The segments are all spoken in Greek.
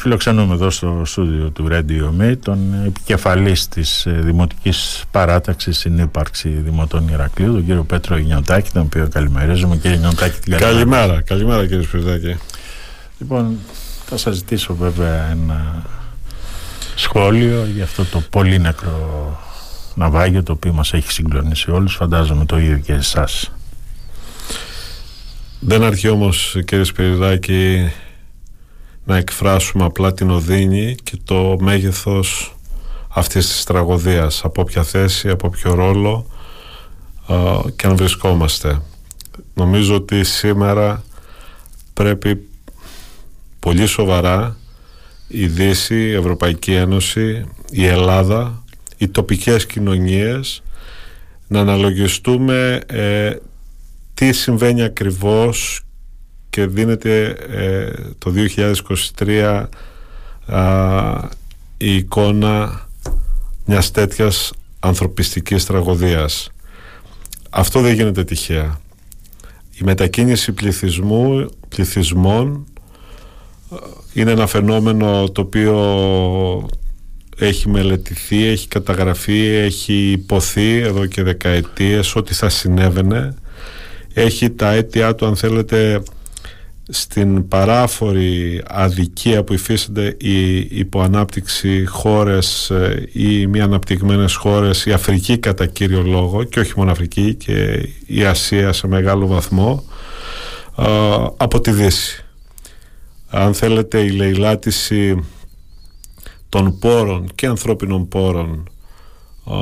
Φιλοξενούμε εδώ στο στούντιο του Radio Me τον επικεφαλής της ε, Δημοτικής Παράταξης Συνύπαρξη Δημοτών Ηρακλείου, τον κύριο Πέτρο Ινιωτάκη, τον οποίο καλημερίζουμε. Κύριε Ινιωτάκη, την καλημέρα. Καλημέρα, καλημέρα κύριε Σπυρδάκη. Λοιπόν, θα σας ζητήσω βέβαια ένα σχόλιο για αυτό το πολύ νεκρό ναυάγιο το οποίο μας έχει συγκλονίσει όλους, φαντάζομαι το ίδιο και εσάς. Δεν αρκεί όμως κύριε Σπυρδάκη να εκφράσουμε απλά την οδύνη και το μέγεθος αυτής της τραγωδίας από όποια θέση, από ποιο ρόλο και αν βρισκόμαστε. Νομίζω ότι σήμερα πρέπει πολύ σοβαρά η Δύση, η Ευρωπαϊκή Ένωση, η Ελλάδα, οι τοπικές κοινωνίες να αναλογιστούμε ε, τι συμβαίνει ακριβώς και δίνεται ε, το 2023 η εικόνα μιας τέτοιας ανθρωπιστικής τραγωδίας. Αυτό δεν γίνεται τυχαία. Η μετακίνηση πληθυσμού, πληθυσμών ε, είναι ένα φαινόμενο το οποίο έχει μελετηθεί, έχει καταγραφεί, έχει υποθεί εδώ και δεκαετίες ότι θα συνέβαινε. Έχει τα αίτια του αν θέλετε στην παράφορη αδικία που υφίστανται οι υποανάπτυξη χώρες ε, ή μη αναπτυγμένες χώρες η Αφρική κατά κύριο λόγο και όχι μόνο Αφρική και η Ασία σε μεγάλο βαθμό ε, από τη Δύση. Αν θέλετε η λαιλάτιση των πόρων και ανθρώπινων πόρων ε,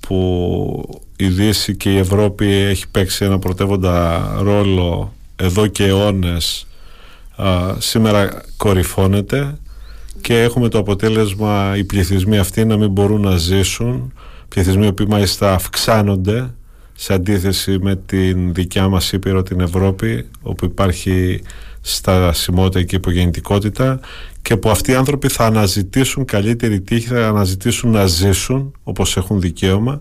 που η Δύση και η Ευρώπη έχει παίξει ένα πρωτεύοντα ρόλο εδώ και αιώνες σήμερα κορυφώνεται και έχουμε το αποτέλεσμα οι πληθυσμοί αυτοί να μην μπορούν να ζήσουν πληθυσμοί που μάλιστα αυξάνονται σε αντίθεση με την δικιά μας Ήπειρο την Ευρώπη όπου υπάρχει στασιμότητα και υπογεννητικότητα και που αυτοί οι άνθρωποι θα αναζητήσουν καλύτερη τύχη, θα αναζητήσουν να ζήσουν όπως έχουν δικαίωμα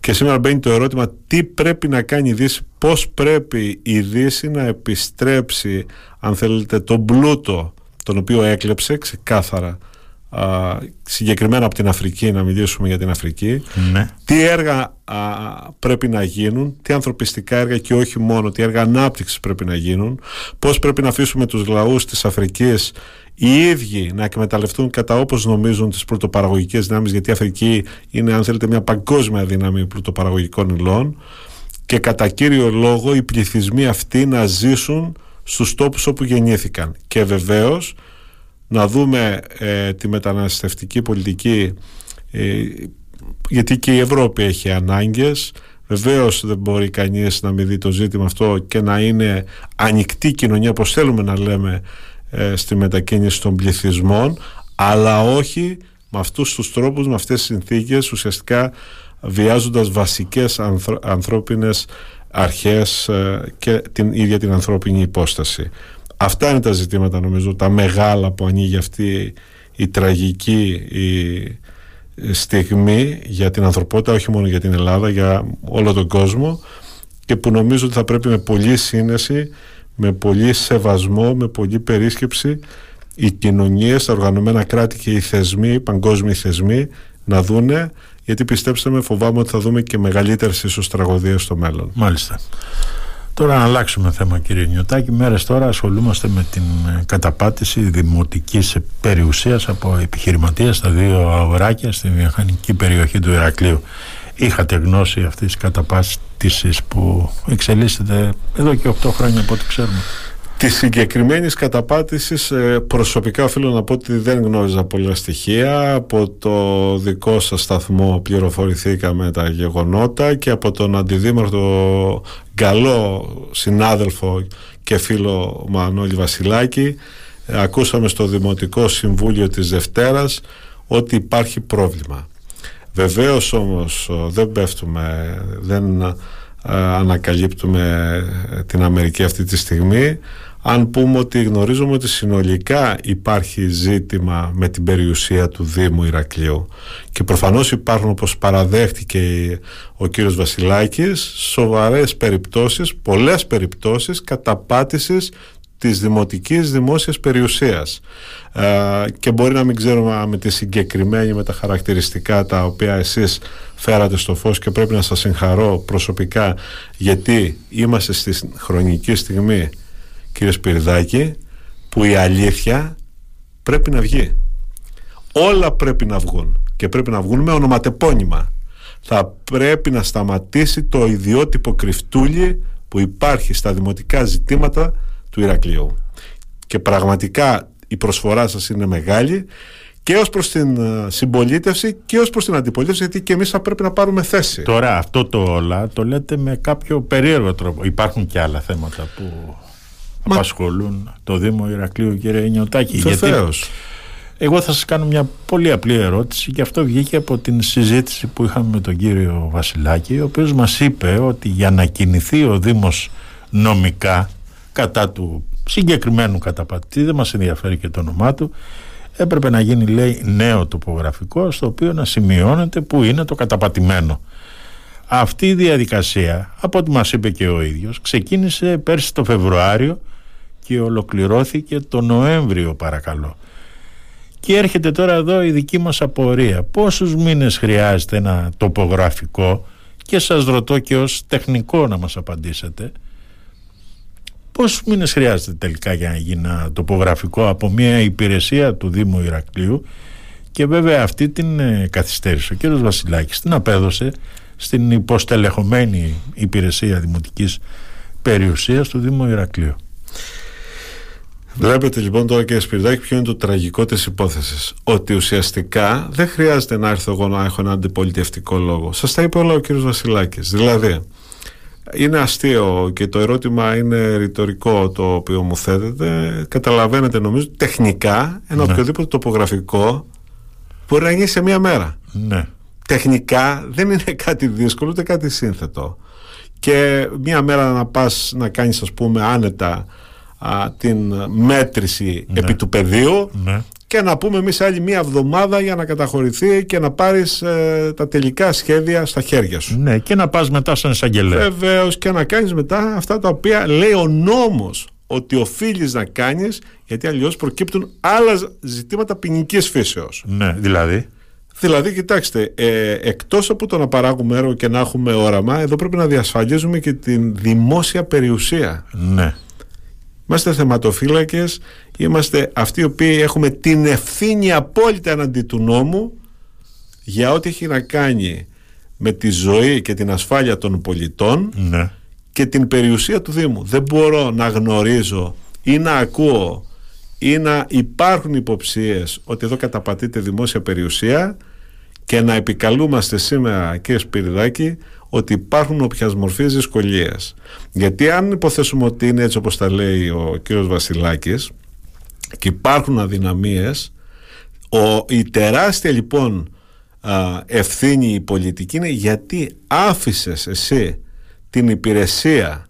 και σήμερα μπαίνει το ερώτημα τι πρέπει να κάνει η Δύση, πώς πρέπει η Δύση να επιστρέψει αν θέλετε τον πλούτο τον οποίο έκλεψε ξεκάθαρα α, συγκεκριμένα από την Αφρική να μιλήσουμε για την Αφρική. Ναι. τι έργα πρέπει να γίνουν τι ανθρωπιστικά έργα και όχι μόνο τι έργα ανάπτυξης πρέπει να γίνουν. Πώς πρέπει να αφήσουμε τους λαούς της Αφρικής οι ίδιοι να εκμεταλλευτούν κατά όπως νομίζουν τις πρωτοπαραγωγικές δυνάμεις γιατί η Αφρική είναι αν θέλετε μια παγκόσμια δύναμη πρωτοπαραγωγικών υλών. Και κατά κύριο λόγο οι πληθυσμοί αυτοί να ζήσουν στους τόπους όπου γεννήθηκαν. Και βεβαίως να δούμε ε, τη μεταναστευτική πολιτική ε, γιατί και η Ευρώπη έχει ανάγκες Βεβαίως δεν μπορεί κανείς να μην δει το ζήτημα αυτό και να είναι ανοιχτή κοινωνία όπως θέλουμε να λέμε ε, στη μετακίνηση των πληθυσμών αλλά όχι με αυτούς τους τρόπους, με αυτές τις συνθήκες ουσιαστικά βιάζοντας βασικές ανθρώπινες αρχές ε, και την ίδια την ανθρώπινη υπόσταση. Αυτά είναι τα ζητήματα νομίζω, τα μεγάλα που ανοίγει αυτή η τραγική η στιγμή για την ανθρωπότητα, όχι μόνο για την Ελλάδα, για όλο τον κόσμο και που νομίζω ότι θα πρέπει με πολλή σύνεση με πολύ σεβασμό, με πολύ περίσκεψη οι κοινωνίες, τα οργανωμένα κράτη και οι θεσμοί, οι παγκόσμιοι θεσμοί να δούνε γιατί πιστέψτε με φοβάμαι ότι θα δούμε και μεγαλύτερες ίσως τραγωδίες στο μέλλον. Μάλιστα. Τώρα να αλλάξουμε θέμα κύριε Νιωτάκη. Μέρες τώρα ασχολούμαστε με την καταπάτηση δημοτικής περιουσίας από επιχειρηματίες στα δύο αγοράκια στη βιομηχανική περιοχή του Ηρακλείου είχατε γνώση αυτής της καταπάτησης που εξελίσσεται εδώ και 8 χρόνια από ό,τι ξέρουμε; Της συγκεκριμένης καταπάτησης ε, προσωπικά οφείλω να πω ότι δεν γνώριζα πολλά στοιχεία. Από το δικό σας σταθμό πληροφορηθήκαμε τα γεγονότα και από τον αντιδήμαρχο καλό συνάδελφο και φίλο Μανώλη Βασιλάκη ε, ακούσαμε στο Δημοτικό Συμβούλιο της Δευτέρας ότι υπάρχει πρόβλημα. Βεβαίως όμως δεν πέφτουμε, δεν ε, ανακαλύπτουμε την Αμερική αυτή τη στιγμή αν πούμε ότι γνωρίζουμε ότι συνολικά υπάρχει ζήτημα με την περιουσία του Δήμου Ηρακλείου και προφανώς υπάρχουν όπως παραδέχτηκε ο κύριος Βασιλάκης σοβαρές περιπτώσεις, πολλές περιπτώσεις καταπάτησης της δημοτικής δημόσιας περιουσίας. Ε, και μπορεί να μην ξέρουμε με τη συγκεκριμένη με τα χαρακτηριστικά τα οποία εσείς φέρατε στο φως και πρέπει να σας συγχαρώ προσωπικά γιατί είμαστε στη χρονική στιγμή κύριε Σπυρδάκη που η αλήθεια πρέπει να βγει όλα πρέπει να βγουν και πρέπει να βγουν με ονοματεπώνυμα θα πρέπει να σταματήσει το ιδιότυπο κρυφτούλι που υπάρχει στα δημοτικά ζητήματα του Ηρακλείου. Και πραγματικά η προσφορά σας είναι μεγάλη και ως προς την ε, συμπολίτευση και ως προς την αντιπολίτευση γιατί και εμείς θα πρέπει να πάρουμε θέση. Τώρα αυτό το όλα το λέτε με κάποιο περίεργο τρόπο. Υπάρχουν και άλλα θέματα που Μα... απασχολούν το Δήμο Ηρακλείου κύριε Νιωτάκη. Βεβαίως. Εγώ θα σας κάνω μια πολύ απλή ερώτηση και αυτό βγήκε από την συζήτηση που είχαμε με τον κύριο Βασιλάκη ο οποίος μας είπε ότι για να κινηθεί ο Δήμος νομικά κατά του συγκεκριμένου καταπατητή, δεν μας ενδιαφέρει και το όνομά του έπρεπε να γίνει λέει νέο τοπογραφικό στο οποίο να σημειώνεται που είναι το καταπατημένο. Αυτή η διαδικασία, από ό,τι μας είπε και ο ίδιος, ξεκίνησε πέρσι το Φεβρουάριο και ολοκληρώθηκε το Νοέμβριο παρακαλώ. Και έρχεται τώρα εδώ η δική μας απορία. Πόσους μήνες χρειάζεται ένα τοπογραφικό και σας ρωτώ και ως τεχνικό να μας απαντήσετε. Πόσους μήνες χρειάζεται τελικά για να γίνει ένα τοπογραφικό από μια υπηρεσία του Δήμου Ηρακλείου; Και βέβαια αυτή την ε, καθυστέρησε. Ο κύριος Βασιλάκης την απέδωσε στην υποστελεχωμένη υπηρεσία δημοτικής περιουσίας του Δήμου Ηρακλείου. Βλέπετε λοιπόν τώρα κύριε Σπυρδάκη ποιο είναι το τραγικό της υπόθεσης. Ότι ουσιαστικά δεν χρειάζεται να έρθω εγώ να έχω ένα αντιπολιτευτικό λόγο. Σας τα είπε όλα ο κύριος Βασιλάκης. Δηλαδή είναι αστείο και το ερώτημα είναι ρητορικό το οποίο μου θέτεται καταλαβαίνετε νομίζω τεχνικά ένα ναι. οποιοδήποτε τοπογραφικό μπορεί να γίνει σε μία μέρα. Ναι. τεχνικά δεν είναι κάτι δύσκολο ούτε κάτι σύνθετο. Και μία μέρα να πας να κάνεις ας πούμε άνετα α, την μέτρηση ναι. επί του πεδίου ναι. και να πούμε εμείς άλλη μία εβδομάδα για να καταχωρηθεί και να πάρεις ε, τα τελικά σχέδια στα χέρια σου. Ναι, και να πας μετά σαν εισαγγελέα. Βεβαίως και να κάνεις μετά αυτά τα οποία λέει ο νόμος ότι οφείλεις να κάνεις γιατί αλλιώς προκύπτουν άλλα ζητήματα ποινικής φύσεως. Ναι, δηλαδή. Δηλαδή, κοιτάξτε, ε, εκτός από το να παράγουμε έργο και να έχουμε όραμα, εδώ πρέπει να διασφαλίζουμε και την δημόσια περιουσία. Ναι. Είμαστε θεματοφύλακες, είμαστε αυτοί οι οποίοι έχουμε την ευθύνη απόλυτα εναντί του νόμου για ό,τι έχει να κάνει με τη ζωή και την ασφάλεια των πολιτών ναι. και την περιουσία του Δήμου. Δεν μπορώ να γνωρίζω ή να ακούω ή να υπάρχουν υποψίες ότι εδώ καταπατείται δημόσια περιουσία και να επικαλούμαστε σήμερα κύριε Σπυριδάκη ότι υπάρχουν όποιας μορφής δυσκολίες. Γιατί αν υποθέσουμε ότι είναι έτσι όπως τα λέει ο κύριος Βασιλάκης και υπάρχουν αδυναμίες ο, η τεράστια λοιπόν α, ευθύνη η πολιτική είναι γιατί άφησες εσύ την υπηρεσία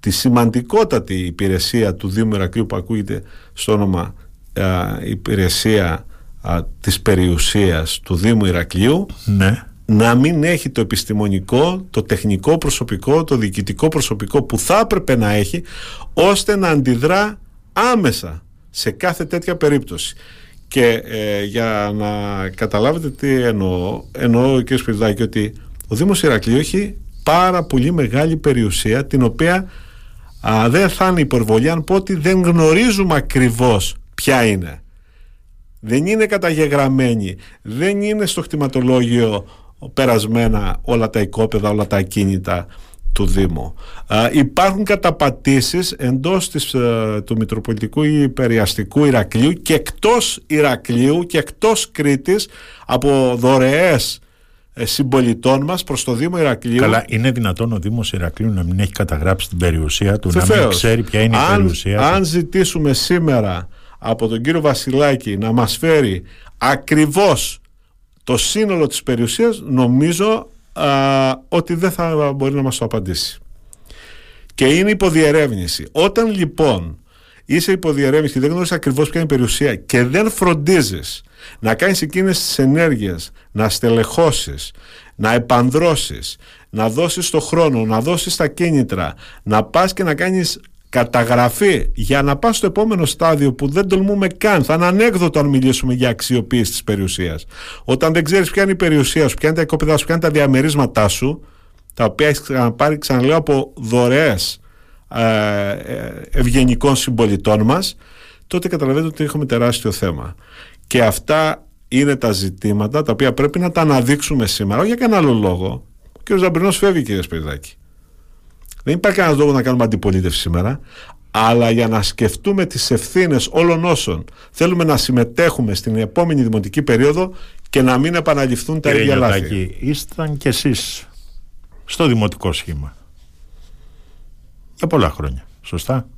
τη σημαντικότατη υπηρεσία του Δήμου Ηρακλείου που ακούγεται στο όνομα α, υπηρεσία α, της περιουσίας του Δήμου Ηρακλείου ναι να μην έχει το επιστημονικό, το τεχνικό προσωπικό, το διοικητικό προσωπικό που θα έπρεπε να έχει ώστε να αντιδρά άμεσα σε κάθε τέτοια περίπτωση. Και ε, για να καταλάβετε τι εννοώ, εννοώ κ. Σπυρδάκη ότι ο Δήμος Ηρακλείου έχει πάρα πολύ μεγάλη περιουσία την οποία α, δεν θα είναι υπερβολή αν πω ότι δεν γνωρίζουμε ακριβώς ποια είναι. Δεν είναι καταγεγραμμένη, δεν είναι στο χτιματολόγιο περασμένα όλα τα οικόπεδα, όλα τα ακίνητα του Δήμου. υπάρχουν καταπατήσεις εντός της, ε, του Μητροπολιτικού ή Περιαστικού Ηρακλείου και εκτός Ηρακλείου και εκτός Κρήτης από δωρεές ε, συμπολιτών μας προς το Δήμο Ηρακλείου. Καλά, είναι δυνατόν ο Δήμος Ηρακλείου να μην έχει καταγράψει την περιουσία του, να μην ξέρει ποια είναι η περιουσία του; Αν ζητήσουμε σήμερα από τον κύριο Βασιλάκη να μας φέρει ακριβώς το σύνολο της περιουσίας νομίζω ότι δεν θα μπορεί να μας το απαντήσει. Και είναι υποδιερεύνηση. Όταν λοιπόν είσαι υποδιερεύνηση και δεν γνωρίζεις ακριβώς ποια είναι η περιουσία και δεν φροντίζεις να κάνεις εκείνες τις ενέργειες, να στελεχώσεις, να επανδρώσεις, να δώσεις το χρόνο, να δώσεις τα κίνητρα, να πας και να κάνεις καταγραφή για να πάει στο επόμενο στάδιο που δεν τολμούμε καν. Θα είναι ανέκδοτο αν μιλήσουμε για αξιοποίηση της περιουσίας. Όταν δεν ξέρεις ποια είναι η περιουσία σου, ποια είναι τα οικόπεδα σου, ποια είναι τα διαμερίσματά σου, τα οποία έχεις ξαναπάρει, ξαναλέω, από δωρεές ε, ε, ευγενικών συμπολιτών μας, τότε καταλαβαίνετε ότι έχουμε τεράστιο θέμα. Και αυτά είναι τα ζητήματα τα οποία πρέπει να τα αναδείξουμε σήμερα, όχι για κανένα άλλο λόγο. Ο κ. Ζαμπρινός φεύγει, κύριε Σπυριδάκη. Δεν υπάρχει κανένας λόγος να κάνουμε αντιπολίτευση σήμερα, αλλά για να σκεφτούμε τις ευθύνες όλων όσων θέλουμε να συμμετέχουμε στην επόμενη δημοτική περίοδο και να μην επαναληφθούν τα ίδια λάθη. Ήσταν κι εσείς στο δημοτικό σχήμα για πολλά χρόνια, σωστά;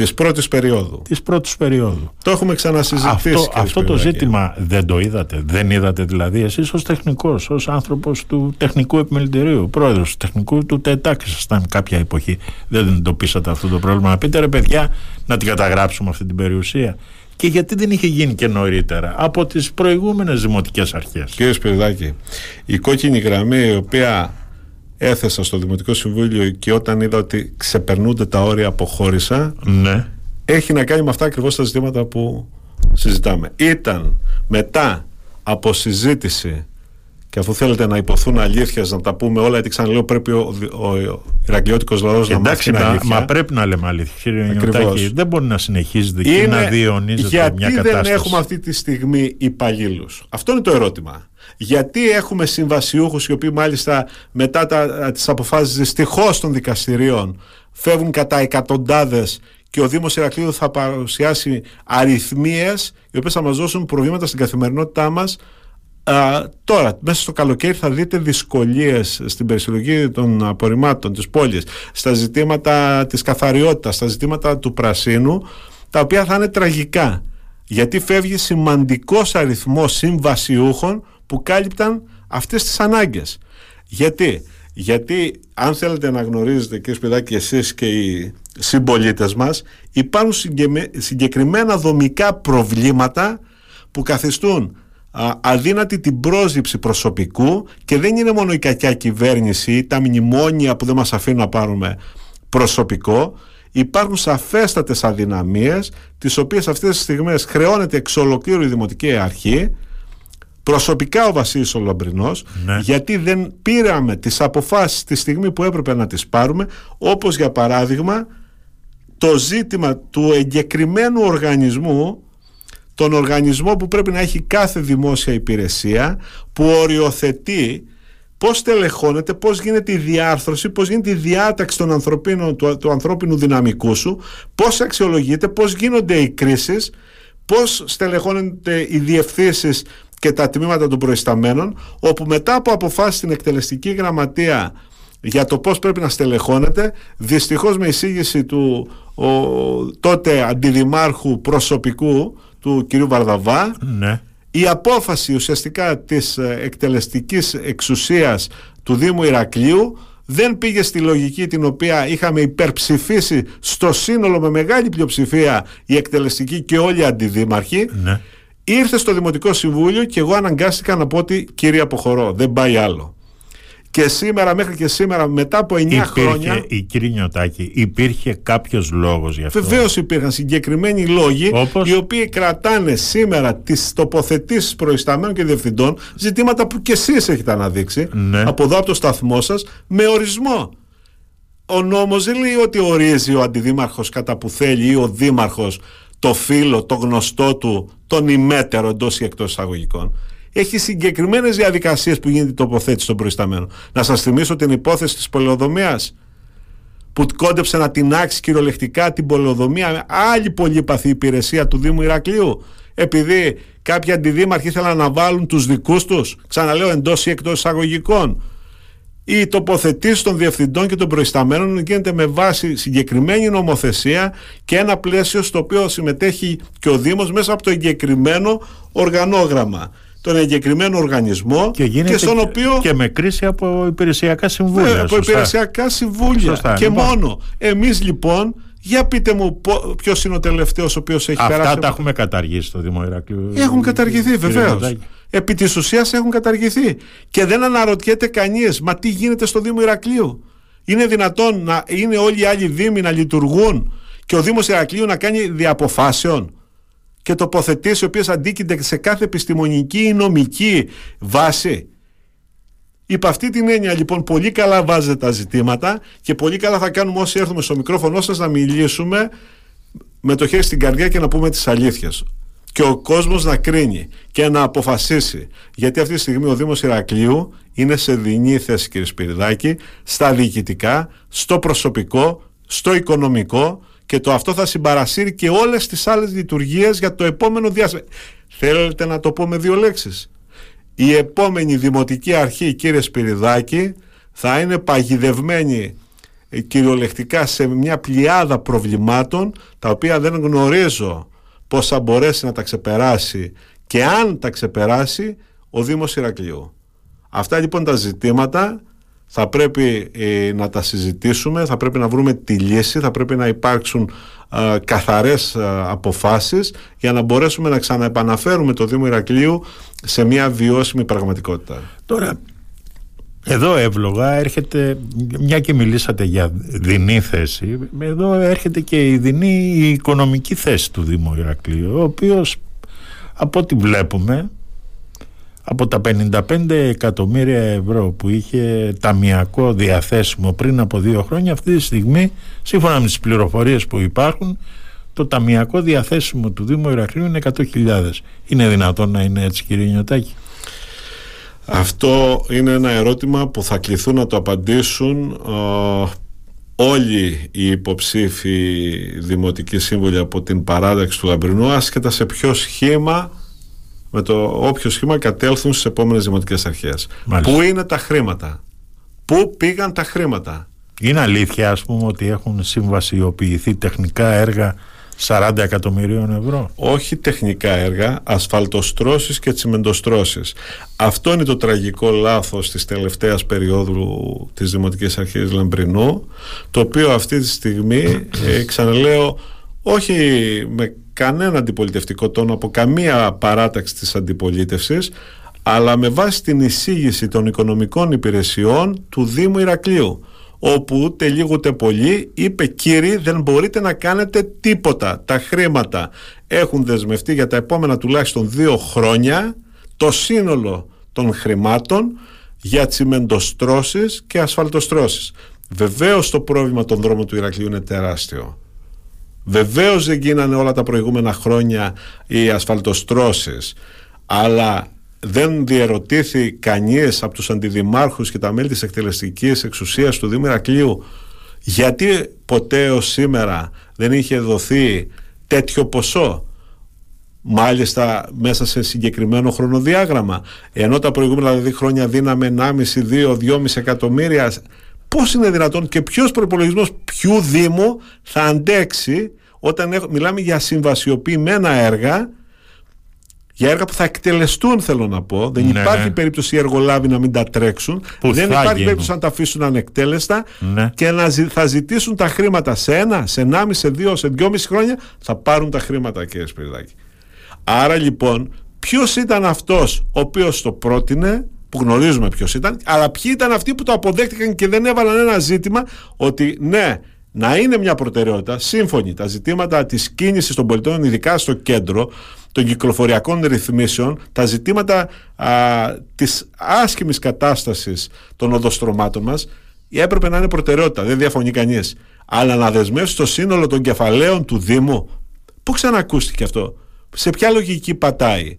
Της πρώτης περίοδου. Της πρώτης περίοδου. Το έχουμε ξανασυζητήσει. Αυτό, αυτό το ζήτημα δεν το είδατε. Δεν είδατε δηλαδή εσείς ως τεχνικός, ως άνθρωπος του τεχνικού επιμελητηρίου, πρόεδρος του τεχνικού του ΤΕΤΑΚ, ήσασταν κάποια εποχή. Δεν εντοπίσατε αυτό το πρόβλημα. Να πείτε ρε παιδιά, να την καταγράψουμε αυτή την περιουσία. Και γιατί δεν είχε γίνει και νωρίτερα από τις προηγούμενες δημοτικές αρχές. Κύριε Σπυρδάκη, η κόκκινη γραμμή η οποία έθεσα στο Δημοτικό Συμβούλιο και όταν είδα ότι ξεπερνούνται τα όρια αποχώρησα ναι. έχει να κάνει με αυτά ακριβώς τα ζητήματα που συζητάμε. Ήταν μετά από συζήτηση και αφού θέλετε να υποθούν αλήθεια, να τα πούμε όλα, γιατί ξαναλέω πρέπει ο, ο, ο Ηρακλειώτικο λαός να μάθει μα, αλήθεια. Μα πρέπει να λέμε αλήθεια, κύριε Δεν μπορεί να συνεχίζεται και να διαιωνίζεται μια κατάσταση. Γιατί δεν έχουμε αυτή τη στιγμή υπαλλήλους; Αυτό είναι το ερώτημα. Γιατί έχουμε συμβασιούχους οι οποίοι μάλιστα μετά τις αποφάσεις δυστυχώς των δικαστηρίων φεύγουν κατά εκατοντάδες και ο Δήμος Ηρακλείου θα παρουσιάσει αριθμίες οι οποίες θα μας δώσουν προβλήματα στην καθημερινότητά μας Α, τώρα, μέσα στο καλοκαίρι θα δείτε δυσκολίες στην περισυλλογή των απορριμμάτων της πόλης, στα ζητήματα της καθαριότητας, στα ζητήματα του πρασίνου, τα οποία θα είναι τραγικά. Γιατί φεύγει σημαντικός αριθμός συμβασιούχων που κάλυπταν αυτές τις ανάγκες. Γιατί, γιατί αν θέλετε να γνωρίζετε κύριε Σπιδάκη εσείς και οι συμπολίτες μας υπάρχουν συγκεκριμένα δομικά προβλήματα που καθιστούν αδύνατη την πρόσληψη προσωπικού και δεν είναι μόνο η κακιά κυβέρνηση τα μνημόνια που δεν μας αφήνουν να πάρουμε προσωπικό υπάρχουν σαφέστατες αδυναμίες τις οποίες αυτές τις στιγμές χρεώνεται εξ ολοκλήρου η Δημοτική Αρχή προσωπικά ο Βασίλης ο Λαμπρινός ναι. γιατί δεν πήραμε τις αποφάσεις τη στιγμή που έπρεπε να τις πάρουμε όπως για παράδειγμα το ζήτημα του εγκεκριμένου οργανισμού τον οργανισμό που πρέπει να έχει κάθε δημόσια υπηρεσία που οριοθετεί πώς τελεχώνεται, πώς γίνεται η διάρθρωση, πώς γίνεται η διάταξη των ανθρωπίνων, του, του ανθρώπινου δυναμικού σου, πώς αξιολογείται, πώς γίνονται οι κρίσεις, πώς στελεχώνονται οι διευθύνσεις και τα τμήματα των προϊσταμένων, όπου μετά από αποφάσεις στην εκτελεστική γραμματεία για το πώς πρέπει να στελεχώνεται, δυστυχώς με εισήγηση του ο, τότε αντιδημάρχου προσωπικού, του κυρίου Βαρδαβά ναι. η απόφαση ουσιαστικά της ε, εκτελεστικής εξουσίας του Δήμου Ηρακλείου δεν πήγε στη λογική την οποία είχαμε υπερψηφίσει στο σύνολο με μεγάλη πλειοψηφία η εκτελεστική και όλοι οι αντιδήμαρχοι ναι. ήρθε στο Δημοτικό Συμβούλιο και εγώ αναγκάστηκα να πω ότι κύριε αποχωρώ δεν πάει άλλο και σήμερα, μέχρι και σήμερα, μετά από 9 υπήρχε, χρόνια. Η κύριε Νιωτάκη, υπήρχε κάποιος λόγος γι' αυτό; Βεβαίως υπήρχαν συγκεκριμένοι λόγοι, Όπως... οι οποίοι κρατάνε σήμερα τις τοποθετήσεις προϊσταμένων και διευθυντών, ζητήματα που κι εσείς έχετε αναδείξει, ναι. από εδώ από το σταθμό σας, με ορισμό. Ο νόμος δεν λέει ότι ορίζει ο αντιδήμαρχος κατά που θέλει ή ο δήμαρχος το φίλο, το γνωστό του, τον ημέτερο εντός ή εκτός εισαγωγικών έχει συγκεκριμένες διαδικασίες που γίνεται η τοποθέτηση των προϊσταμένων. Να σας θυμίσω την υπόθεση της πολεοδομίας που κόντεψε να τεινάξει κυριολεκτικά την πολεοδομία. Με άλλη πολύπαθη υπηρεσία του Δήμου Ηρακλείου. Επειδή κάποιοι αντιδήμαρχοι ήθελαν να βάλουν τους δικούς τους ξαναλέω εντός ή εκτός εισαγωγικών. Η τοποθετήση των διευθυντών και των προϊσταμένων γίνεται με βάση συγκεκριμένη νομοθεσία και ένα πλαίσιο στο οποίο συμμετέχει και ο Δήμος μέσα από το εγκεκριμένο οργανόγραμμα τον εγκεκριμένο οργανισμό και, και στον οποίο. και με κρίση από υπηρεσιακά συμβούλια. Ναι, από υπηρεσιακά συμβούλια. Σωστά, και λοιπόν. μόνο. Εμείς λοιπόν, για πείτε μου ποιος είναι ο τελευταίος ο οποίος έχει Αυτά περάσει. Αυτά τα έχουμε καταργήσει στο Δήμο Ηρακλείου. Έχουν καταργηθεί βεβαίως. Επί της ουσίας έχουν καταργηθεί. Και δεν αναρωτιέται κανείς, μα τι γίνεται στο Δήμο Ηρακλείου. Είναι δυνατόν να είναι όλοι οι άλλοι δήμοι να λειτουργούν και ο Δήμος Ηρακλείου να κάνει διαποφάσεων; Και τοποθετήσει οι οποίες αντίκεινται σε κάθε επιστημονική ή νομική βάση. Υπ' αυτή την έννοια λοιπόν πολύ καλά βάζετε τα ζητήματα και πολύ καλά θα κάνουμε όσοι έρθουμε στο μικρόφωνο σας να μιλήσουμε με το χέρι στην καρδιά και να πούμε τις αλήθειες και ο κόσμος να κρίνει και να αποφασίσει γιατί αυτή τη στιγμή ο Δήμος Ηρακλείου είναι σε δινή θέση κύριε Σπυριδάκη στα διοικητικά, στο προσωπικό, στο οικονομικό και το αυτό θα συμπαρασύρει και όλες τις άλλες λειτουργίες για το επόμενο διάστημα. Θέλετε να το πω με δύο λέξεις; Η επόμενη δημοτική αρχή κύριε Σπυριδάκη θα είναι παγιδευμένη ε, κυριολεκτικά σε μια πλειάδα προβλημάτων τα οποία δεν γνωρίζω πώς θα μπορέσει να τα ξεπεράσει και αν τα ξεπεράσει ο Δήμος Ηρακλείου. Αυτά λοιπόν τα ζητήματα θα πρέπει ε, να τα συζητήσουμε, θα πρέπει να βρούμε τη λύση, θα πρέπει να υπάρξουν ε, καθαρές αποφάσεις για να μπορέσουμε να ξαναεπαναφέρουμε το Δήμο Ηρακλείου σε μια βιώσιμη πραγματικότητα. Τώρα, εδώ εύλογα έρχεται, μια και μιλήσατε για δεινή θέση, εδώ έρχεται και η δεινή η οικονομική θέση του Δήμου Ηρακλείου, ο οποίος από ό,τι βλέπουμε από τα 55 εκατομμύρια ευρώ που είχε ταμιακό διαθέσιμο πριν από δύο χρόνια αυτή τη στιγμή σύμφωνα με τις πληροφορίες που υπάρχουν το ταμιακό διαθέσιμο του Δήμου Ηρακλείου είναι 100.000 είναι δυνατόν να είναι έτσι κύριε Νιωτάκη; Αυτό είναι ένα ερώτημα που θα κληθούν να το απαντήσουν όλοι οι υποψήφοι δημοτικοί σύμβολοι από την παράδεξη του Λαμπρινού άσχετα σε ποιο σχήμα με το όποιο σχήμα κατέλθουν στις επόμενες δημοτικές αρχές. Πού είναι τα χρήματα; Πού πήγαν τα χρήματα; Είναι αλήθεια ας πούμε ότι έχουν συμβασιοποιηθεί τεχνικά έργα 40 εκατομμυρίων ευρώ; Όχι τεχνικά έργα, ασφαλτοστρώσεις και τσιμεντοστρώσεις. Αυτό είναι το τραγικό λάθος της τελευταίας περίοδου της Δημοτικής Αρχής Λαμπρινού, το οποίο αυτή τη στιγμή, ε, ξαναλέω, όχι με κανένα αντιπολιτευτικό τόνο από καμία παράταξη της αντιπολίτευσης, αλλά με βάση την εισήγηση των οικονομικών υπηρεσιών του Δήμου Ηρακλείου όπου ούτε λίγο ούτε πολύ είπε κύριοι δεν μπορείτε να κάνετε τίποτα. Τα χρήματα έχουν δεσμευτεί για τα επόμενα τουλάχιστον δύο χρόνια το σύνολο των χρημάτων για τσιμεντοστρώσεις και ασφαλτοστρώσεις βεβαίως το πρόβλημα των δρόμων του Ηρακλείου είναι τεράστιο βεβαίως δεν γίνανε όλα τα προηγούμενα χρόνια οι ασφαλτοστρώσεις αλλά δεν διερωτήθη κανείς από τους αντιδημάρχους και τα μέλη της εκτελεστικής εξουσίας του Δήμου Ηρακλείου γιατί ποτέ ως σήμερα δεν είχε δοθεί τέτοιο ποσό μάλιστα μέσα σε συγκεκριμένο χρονοδιάγραμμα ενώ τα προηγούμενα δηλαδή χρόνια δίναμε 1,5, 2, 2,5 εκατομμύρια πώς είναι δυνατόν και ποιος προπολογισμός ποιου Δήμου θα αντέξει όταν μιλάμε για συμβασιοποιημένα έργα για έργα που θα εκτελεστούν θέλω να πω δεν ναι, υπάρχει ναι. περίπτωση οι εργολάβοι να μην τα τρέξουν δεν υπάρχει περίπτωση να τα αφήσουν ανεκτέλεστα ναι. και να θα ζητήσουν τα χρήματα σε ένα, σε ενάμιση, σε δύο, σε δυόμιση χρόνια θα πάρουν τα χρήματα κύριε Σπυριδάκη άρα λοιπόν ποιος ήταν αυτός ο οποίος το πρότεινε; Που γνωρίζουμε ποιος ήταν αλλά ποιοι ήταν αυτοί που το αποδέχτηκαν και δεν έβαλαν ένα ζήτημα ότι ναι να είναι μια προτεραιότητα σύμφωνη τα ζητήματα της κίνησης των πολιτών ειδικά στο κέντρο των κυκλοφοριακών ρυθμίσεων, τα ζητήματα α, της άσχημης κατάστασης των οδοστρωμάτων μας έπρεπε να είναι προτεραιότητα, δεν διαφωνεί κανείς. Αλλά να δεσμεύσει το σύνολο των κεφαλαίων του Δήμου, πού ξανακούστηκε αυτό, σε ποια λογική πατάει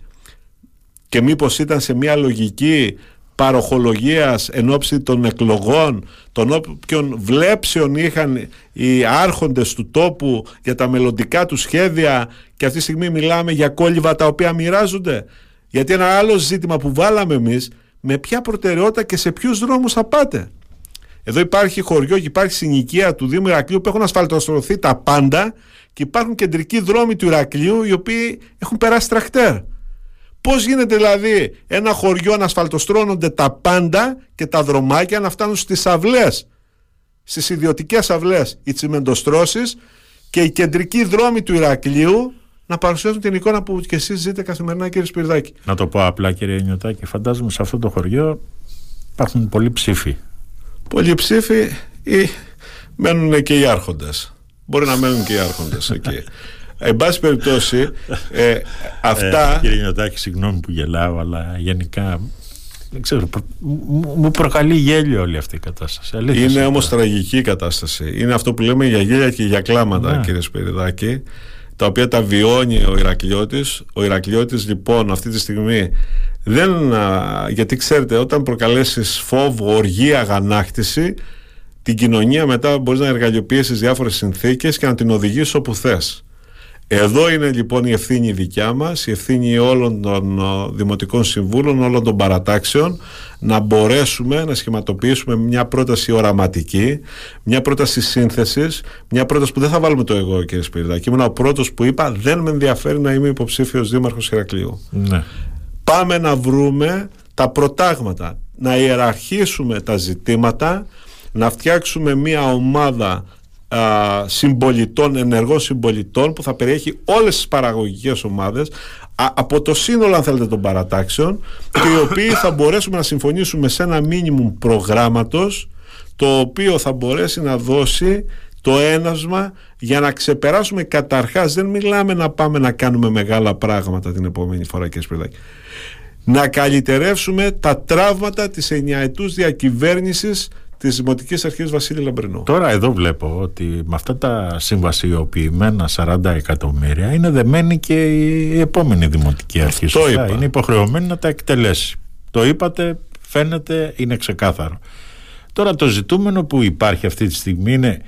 και μήπως ήταν σε μια λογική παροχολογίας εν ώψη των εκλογών των όποιων βλέψεων είχαν οι άρχοντες του τόπου για τα μελλοντικά του σχέδια και αυτή τη στιγμή μιλάμε για κόλληβα τα οποία μοιράζονται; Γιατί ένα άλλο ζήτημα που βάλαμε εμείς με ποια προτεραιότητα και σε ποιους δρόμους θα πάτε; Εδώ υπάρχει χωριό και υπάρχει συνοικία του Δήμου Ηρακλείου που έχουν ασφαλτοστρωθεί τα πάντα και υπάρχουν κεντρικοί δρόμοι του Ηρακλείου οι οποίοι έχουν περάσει τρακτέρ Πώς γίνεται δηλαδή ένα χωριό να ασφαλτοστρώνονται τα πάντα και τα δρομάκια να φτάνουν στις αυλές, στις ιδιωτικές αυλές οι τσιμεντοστρώσεις και οι κεντρικοί δρόμοι του Ηρακλείου να παρουσιάζουν την εικόνα που και εσείς ζείτε καθημερινά κύριε Σπυρδάκη. Να το πω απλά κύριε Νιωτάκη, φαντάζομαι σε αυτό το χωριό υπάρχουν πολλοί ψήφοι. Πολλοί ψήφοι ή μένουν και οι άρχοντες. Μπορεί να μένουν και οι άρχοντες εκεί. Εν πάση περιπτώσει, ε, αυτά. Ε, κύριε Νιωτάκη, συγγνώμη που γελάω, αλλά γενικά δεν ξέρω, μου προκαλεί γέλιο όλη αυτή η κατάσταση. Αλήθεια είναι όμως τραγική η κατάσταση. Είναι αυτό που λέμε για γέλια και για κλάματα, ναι. κύριε Σπυριδάκη, τα οποία τα βιώνει ο Ηρακλειώτης. Ο Ηρακλειώτης λοιπόν αυτή τη στιγμή δεν. Γιατί ξέρετε, όταν προκαλέσεις φόβο, οργή, αγανάκτηση, την κοινωνία μετά μπορείς να εργαλειοποιήσεις διάφορες συνθήκες και να την οδηγήσει όπου θες. Εδώ είναι λοιπόν η ευθύνη δικιά μας, η ευθύνη όλων των ε, δημοτικών συμβούλων, όλων των παρατάξεων να μπορέσουμε να σχηματοποιήσουμε μια πρόταση οραματική, μια πρόταση σύνθεσης, μια πρόταση που δεν θα βάλουμε το εγώ κύριε Σπυριδάκη. Ήμουν ο πρώτος που είπα δεν με ενδιαφέρει να είμαι υποψήφιος δήμαρχος Ηρακλείου. Ναι. Πάμε να βρούμε τα προτάγματα, να ιεραρχήσουμε τα ζητήματα, να φτιάξουμε μια ομάδα συμπολιτών, ενεργών συμπολιτών που θα περιέχει όλες τις παραγωγικές ομάδες από το σύνολο αν θέλετε των παρατάξεων και οι οποίοι θα μπορέσουμε να συμφωνήσουμε σε ένα μίνιμουμ προγράμματος το οποίο θα μπορέσει να δώσει το ένασμα για να ξεπεράσουμε καταρχάς δεν μιλάμε να πάμε να κάνουμε μεγάλα πράγματα την επόμενη φορά και Σπυρδάκη να καλυτερεύσουμε τα τραύματα της ενιαετούς διακυβέρνησης τη Δημοτική Αρχή Βασίλη Λαμπρινού. Τώρα εδώ βλέπω ότι με αυτά τα συμβασιοποιημένα 40 εκατομμύρια είναι δεμένη και η επόμενη Δημοτική Αρχή. Αυτό είπα. Είναι υποχρεωμένη να τα εκτελέσει. Το είπατε, φαίνεται, είναι ξεκάθαρο. Τώρα το ζητούμενο που υπάρχει αυτή τη στιγμή είναι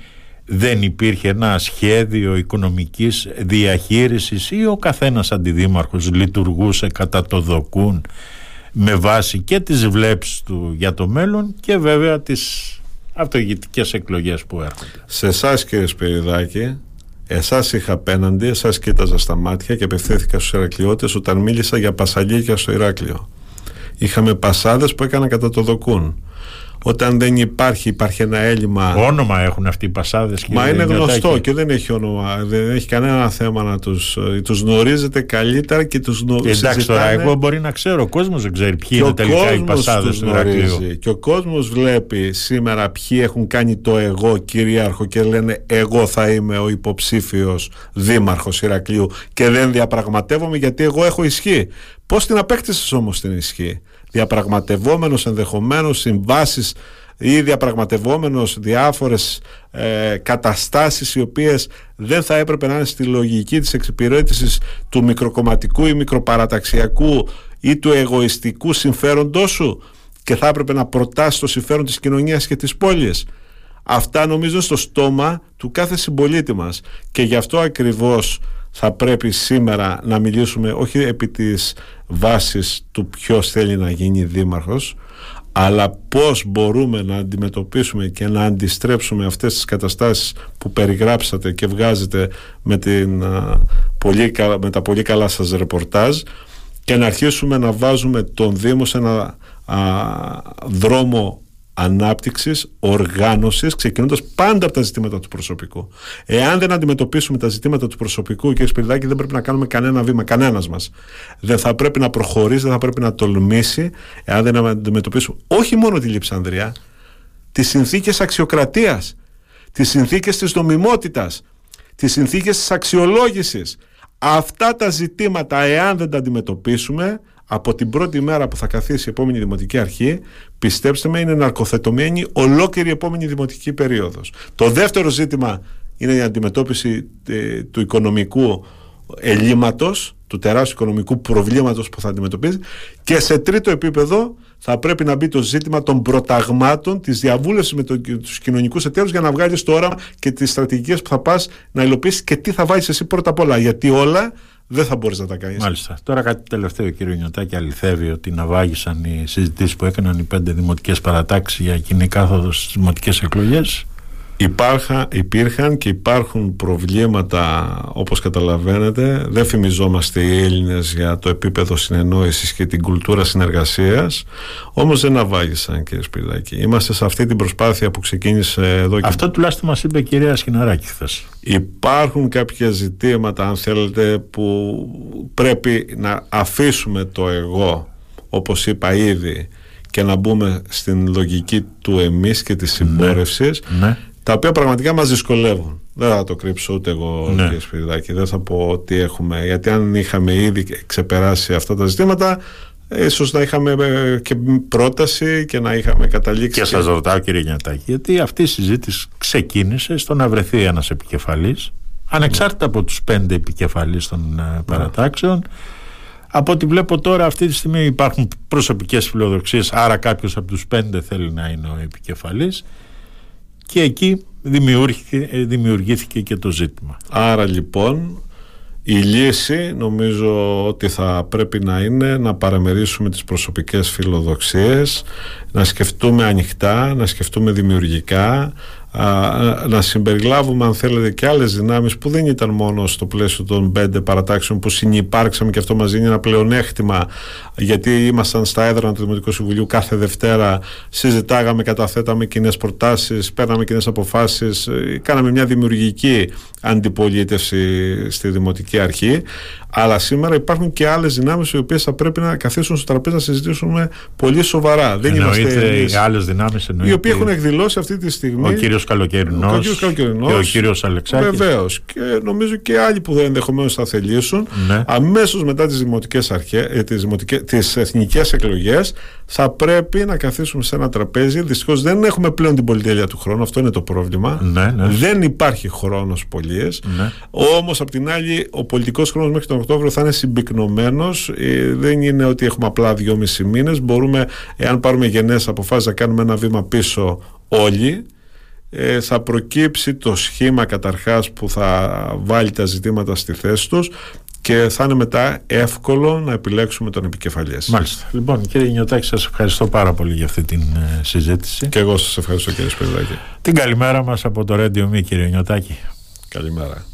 δεν υπήρχε ένα σχέδιο οικονομικής διαχείρισης ή ο καθένας αντιδήμαρχος λειτουργούσε κατά το δοκούν με βάση και τις βλέψεις του για το μέλλον και βέβαια τις αυτογητικές εκλογές που έρχονται. Σε εσάς κύριε Σπυριδάκη, εσάς είχα απέναντι, εσάς κοίταζα στα μάτια και απευθύνθηκα στους Ηρακλειώτες όταν μίλησα για πασαλίκια στο Ηράκλειο. Είχαμε πασάδες που έκανα κατά το δοκούν όταν δεν υπάρχει, υπάρχει ένα έλλειμμα. Όνομα έχουν αυτοί οι πασάδες. Μα είναι γνωστό και δεν έχει όνομα. Δεν έχει κανένα θέμα να τους. Τους γνωρίζετε καλύτερα και τους γνωρίζετε. Εντάξει τώρα, εγώ μπορεί να ξέρω. Ο κόσμος δεν ξέρει ποιοι είναι τελικά οι πασάδες του Ηρακλείου. Και ο κόσμος βλέπει σήμερα ποιοι έχουν κάνει το εγώ κυρίαρχο και λένε Εγώ θα είμαι ο υποψήφιος δήμαρχος Ηρακλείου και δεν διαπραγματεύομαι γιατί εγώ έχω ισχύ. Πώς την απέκτησες όμως την ισχύ; Διαπραγματευόμενος ενδεχομένως συμβάσεις ή διαπραγματευόμενος διάφορες ε, καταστάσεις οι οποίες δεν θα έπρεπε να είναι στη λογική της εξυπηρέτησης του μικροκομματικού ή μικροπαραταξιακού ή του εγωιστικού συμφέροντός σου και θα έπρεπε να προτάσεις το συμφέρον της κοινωνίας και της πόλης. Αυτά νομίζω στο στόμα του κάθε συμπολίτη μας και γι' αυτό ακριβώς θα πρέπει σήμερα να μιλήσουμε όχι επί της βάσης του ποιος θέλει να γίνει δήμαρχος αλλά πώς μπορούμε να αντιμετωπίσουμε και να αντιστρέψουμε αυτές τις καταστάσεις που περιγράψατε και βγάζετε με, την, πολύ, με τα πολύ καλά σας ρεπορτάζ και να αρχίσουμε να βάζουμε τον Δήμο σε ένα δρόμο Ανάπτυξης, οργάνωσης, ξεκινώντας πάντα από τα ζητήματα του προσωπικού. Εάν δεν αντιμετωπίσουμε τα ζητήματα του προσωπικού, κύριε Σπυριδάκη, δεν πρέπει να κάνουμε κανένα βήμα, κανένας μας. Δεν θα πρέπει να προχωρήσει, δεν θα πρέπει να τολμήσει, εάν δεν αντιμετωπίσουμε όχι μόνο τη Λειψανδρία, τις συνθήκες αξιοκρατίας, τις συνθήκες της νομιμότητας, τις συνθήκες της αξιολόγησης. Αυτά τα ζητήματα, εάν δεν τα αντιμετωπίσουμε, από την πρώτη μέρα που θα καθίσει η επόμενη δημοτική αρχή, πιστέψτε με, είναι ναρκοθετωμένη ολόκληρη η επόμενη δημοτική περίοδος. Το δεύτερο ζήτημα είναι η αντιμετώπιση ε, του οικονομικού ελλείμματος, του τεράστιου οικονομικού προβλήματος που θα αντιμετωπίζει. Και σε τρίτο επίπεδο θα πρέπει να μπει το ζήτημα των προταγμάτων, της διαβούλευσης με τους κοινωνικούς εταίρους για να βγάλεις το όραμα και τις στρατηγικές που θα πας να υλοποιήσεις και τι θα βάλει εσύ πρώτα απ' όλα. Γιατί όλα δεν θα μπορείς να τα κάνεις. Μάλιστα. Τώρα κάτι τελευταίο, κύριο Νιωτάκη, αληθεύει ότι ναυάγησαν οι συζητήσεις που έκαναν οι πέντε δημοτικές παρατάξεις για κοινή κάθοδο στις δημοτικές εκλογές. Υπάρχα, υπήρχαν και υπάρχουν προβλήματα όπως καταλαβαίνετε δεν φημιζόμαστε οι Έλληνες για το επίπεδο συνεννόησης και την κουλτούρα συνεργασίας όμως δεν αβάγησαν κύριε Σπυρδάκη είμαστε σε αυτή την προσπάθεια που ξεκίνησε εδώ και... Αυτό τουλάχιστον μας είπε η κυρία Σκιναράκη χθες. Υπάρχουν κάποια ζητήματα αν θέλετε που πρέπει να αφήσουμε το εγώ όπως είπα ήδη και να μπούμε στην λογική του εμείς και της συμπόρευσης Ναι. Τα οποία πραγματικά μας δυσκολεύουν. Δεν θα το κρύψω ούτε εγώ Ναι. κύριε Σπυριδάκη, δεν θα πω ότι έχουμε, γιατί αν είχαμε ήδη ξεπεράσει αυτά τα ζητήματα ίσως να είχαμε ε, και πρόταση και να είχαμε καταλήξει Και σας ρωτάω κύριε Νιατάκη, γιατί αυτή η συζήτηση ξεκίνησε στο να βρεθεί ένας επικεφαλής, ανεξάρτητα από τους πέντε επικεφαλείς των ε, παρατάξεων. Από ό,τι βλέπω τώρα αυτή τη στιγμή υπάρχουν προσωπικές φιλοδοξίες, άρα κάποιος από τους πέντε θέλει να είναι ο επικεφαλής και εκεί δημιουργήθηκε, ε, δημιουργήθηκε και το ζήτημα. Άρα λοιπόν η λύση νομίζω ότι θα πρέπει να είναι να παραμερίσουμε τις προσωπικές φιλοδοξίες, να σκεφτούμε ανοιχτά, να σκεφτούμε δημιουργικά, α, να συμπεριλάβουμε αν θέλετε και άλλες δυνάμεις που δεν ήταν μόνο στο πλαίσιο των πέντε παρατάξεων που συνυπάρξαμε και αυτό μας δίνει ένα πλεονέκτημα γιατί ήμασταν στα έδρανα του Δημοτικού Συμβουλίου κάθε Δευτέρα συζητάγαμε, καταθέταμε κοινές προτάσεις παίρναμε κοινές αποφάσεις ε, κάναμε μια δημιουργική αντιπολίτευση στη Δημοτική Αρχή αλλά σήμερα υπάρχουν και άλλες δυνάμεις οι οποίες θα πρέπει να καθίσουν στο τραπέζι να συζητήσουμε πολύ σοβαρά δεν είμαστε Εννοείται εμείς οι άλλες δυνάμεις οι εννοείται οποίοι έχουν εκδηλώσει αυτή τη στιγμή ο κύριος Καλοκαιρινός, ο κύριος Καλοκαιρινός και ο κύριος Αλεξάκης. Βεβαίως. Και νομίζω και άλλοι που ενδεχομένως θα θελήσουν Ναι. αμέσως μετά τις δημοτικές αρχές, ε, τις, δημοτικές, τις εθνικές εκλογές, θα πρέπει να καθίσουμε σε ένα τραπέζι. Δυστυχώς δεν έχουμε πλέον την πολυτέλεια του χρόνου. Αυτό είναι το πρόβλημα. Ναι, ναι. Δεν υπάρχει χρόνος πολίε. Ναι. Όμως, απ' την άλλη, ο πολιτικός χρόνος μέχρι τον Οκτώβριο θα είναι συμπυκνωμένος. δεν είναι ότι έχουμε απλά δυόμισι μήνες. Μπορούμε, εάν πάρουμε γενναίες αποφάσεις, να κάνουμε ένα βήμα πίσω όλοι ε, θα προκύψει το σχήμα καταρχάς που θα βάλει τα ζητήματα στη θέση τους και θα είναι μετά εύκολο να επιλέξουμε τον επικεφαλής. Μάλιστα. Λοιπόν, κύριε Νιωτάκη, σας ευχαριστώ πάρα πολύ για αυτή την ε, συζήτηση. Και εγώ σας ευχαριστώ κύριε Σπυρδάκη. Την καλημέρα μας από το Radio Me, κύριε Νιωτάκη. Καλημέρα.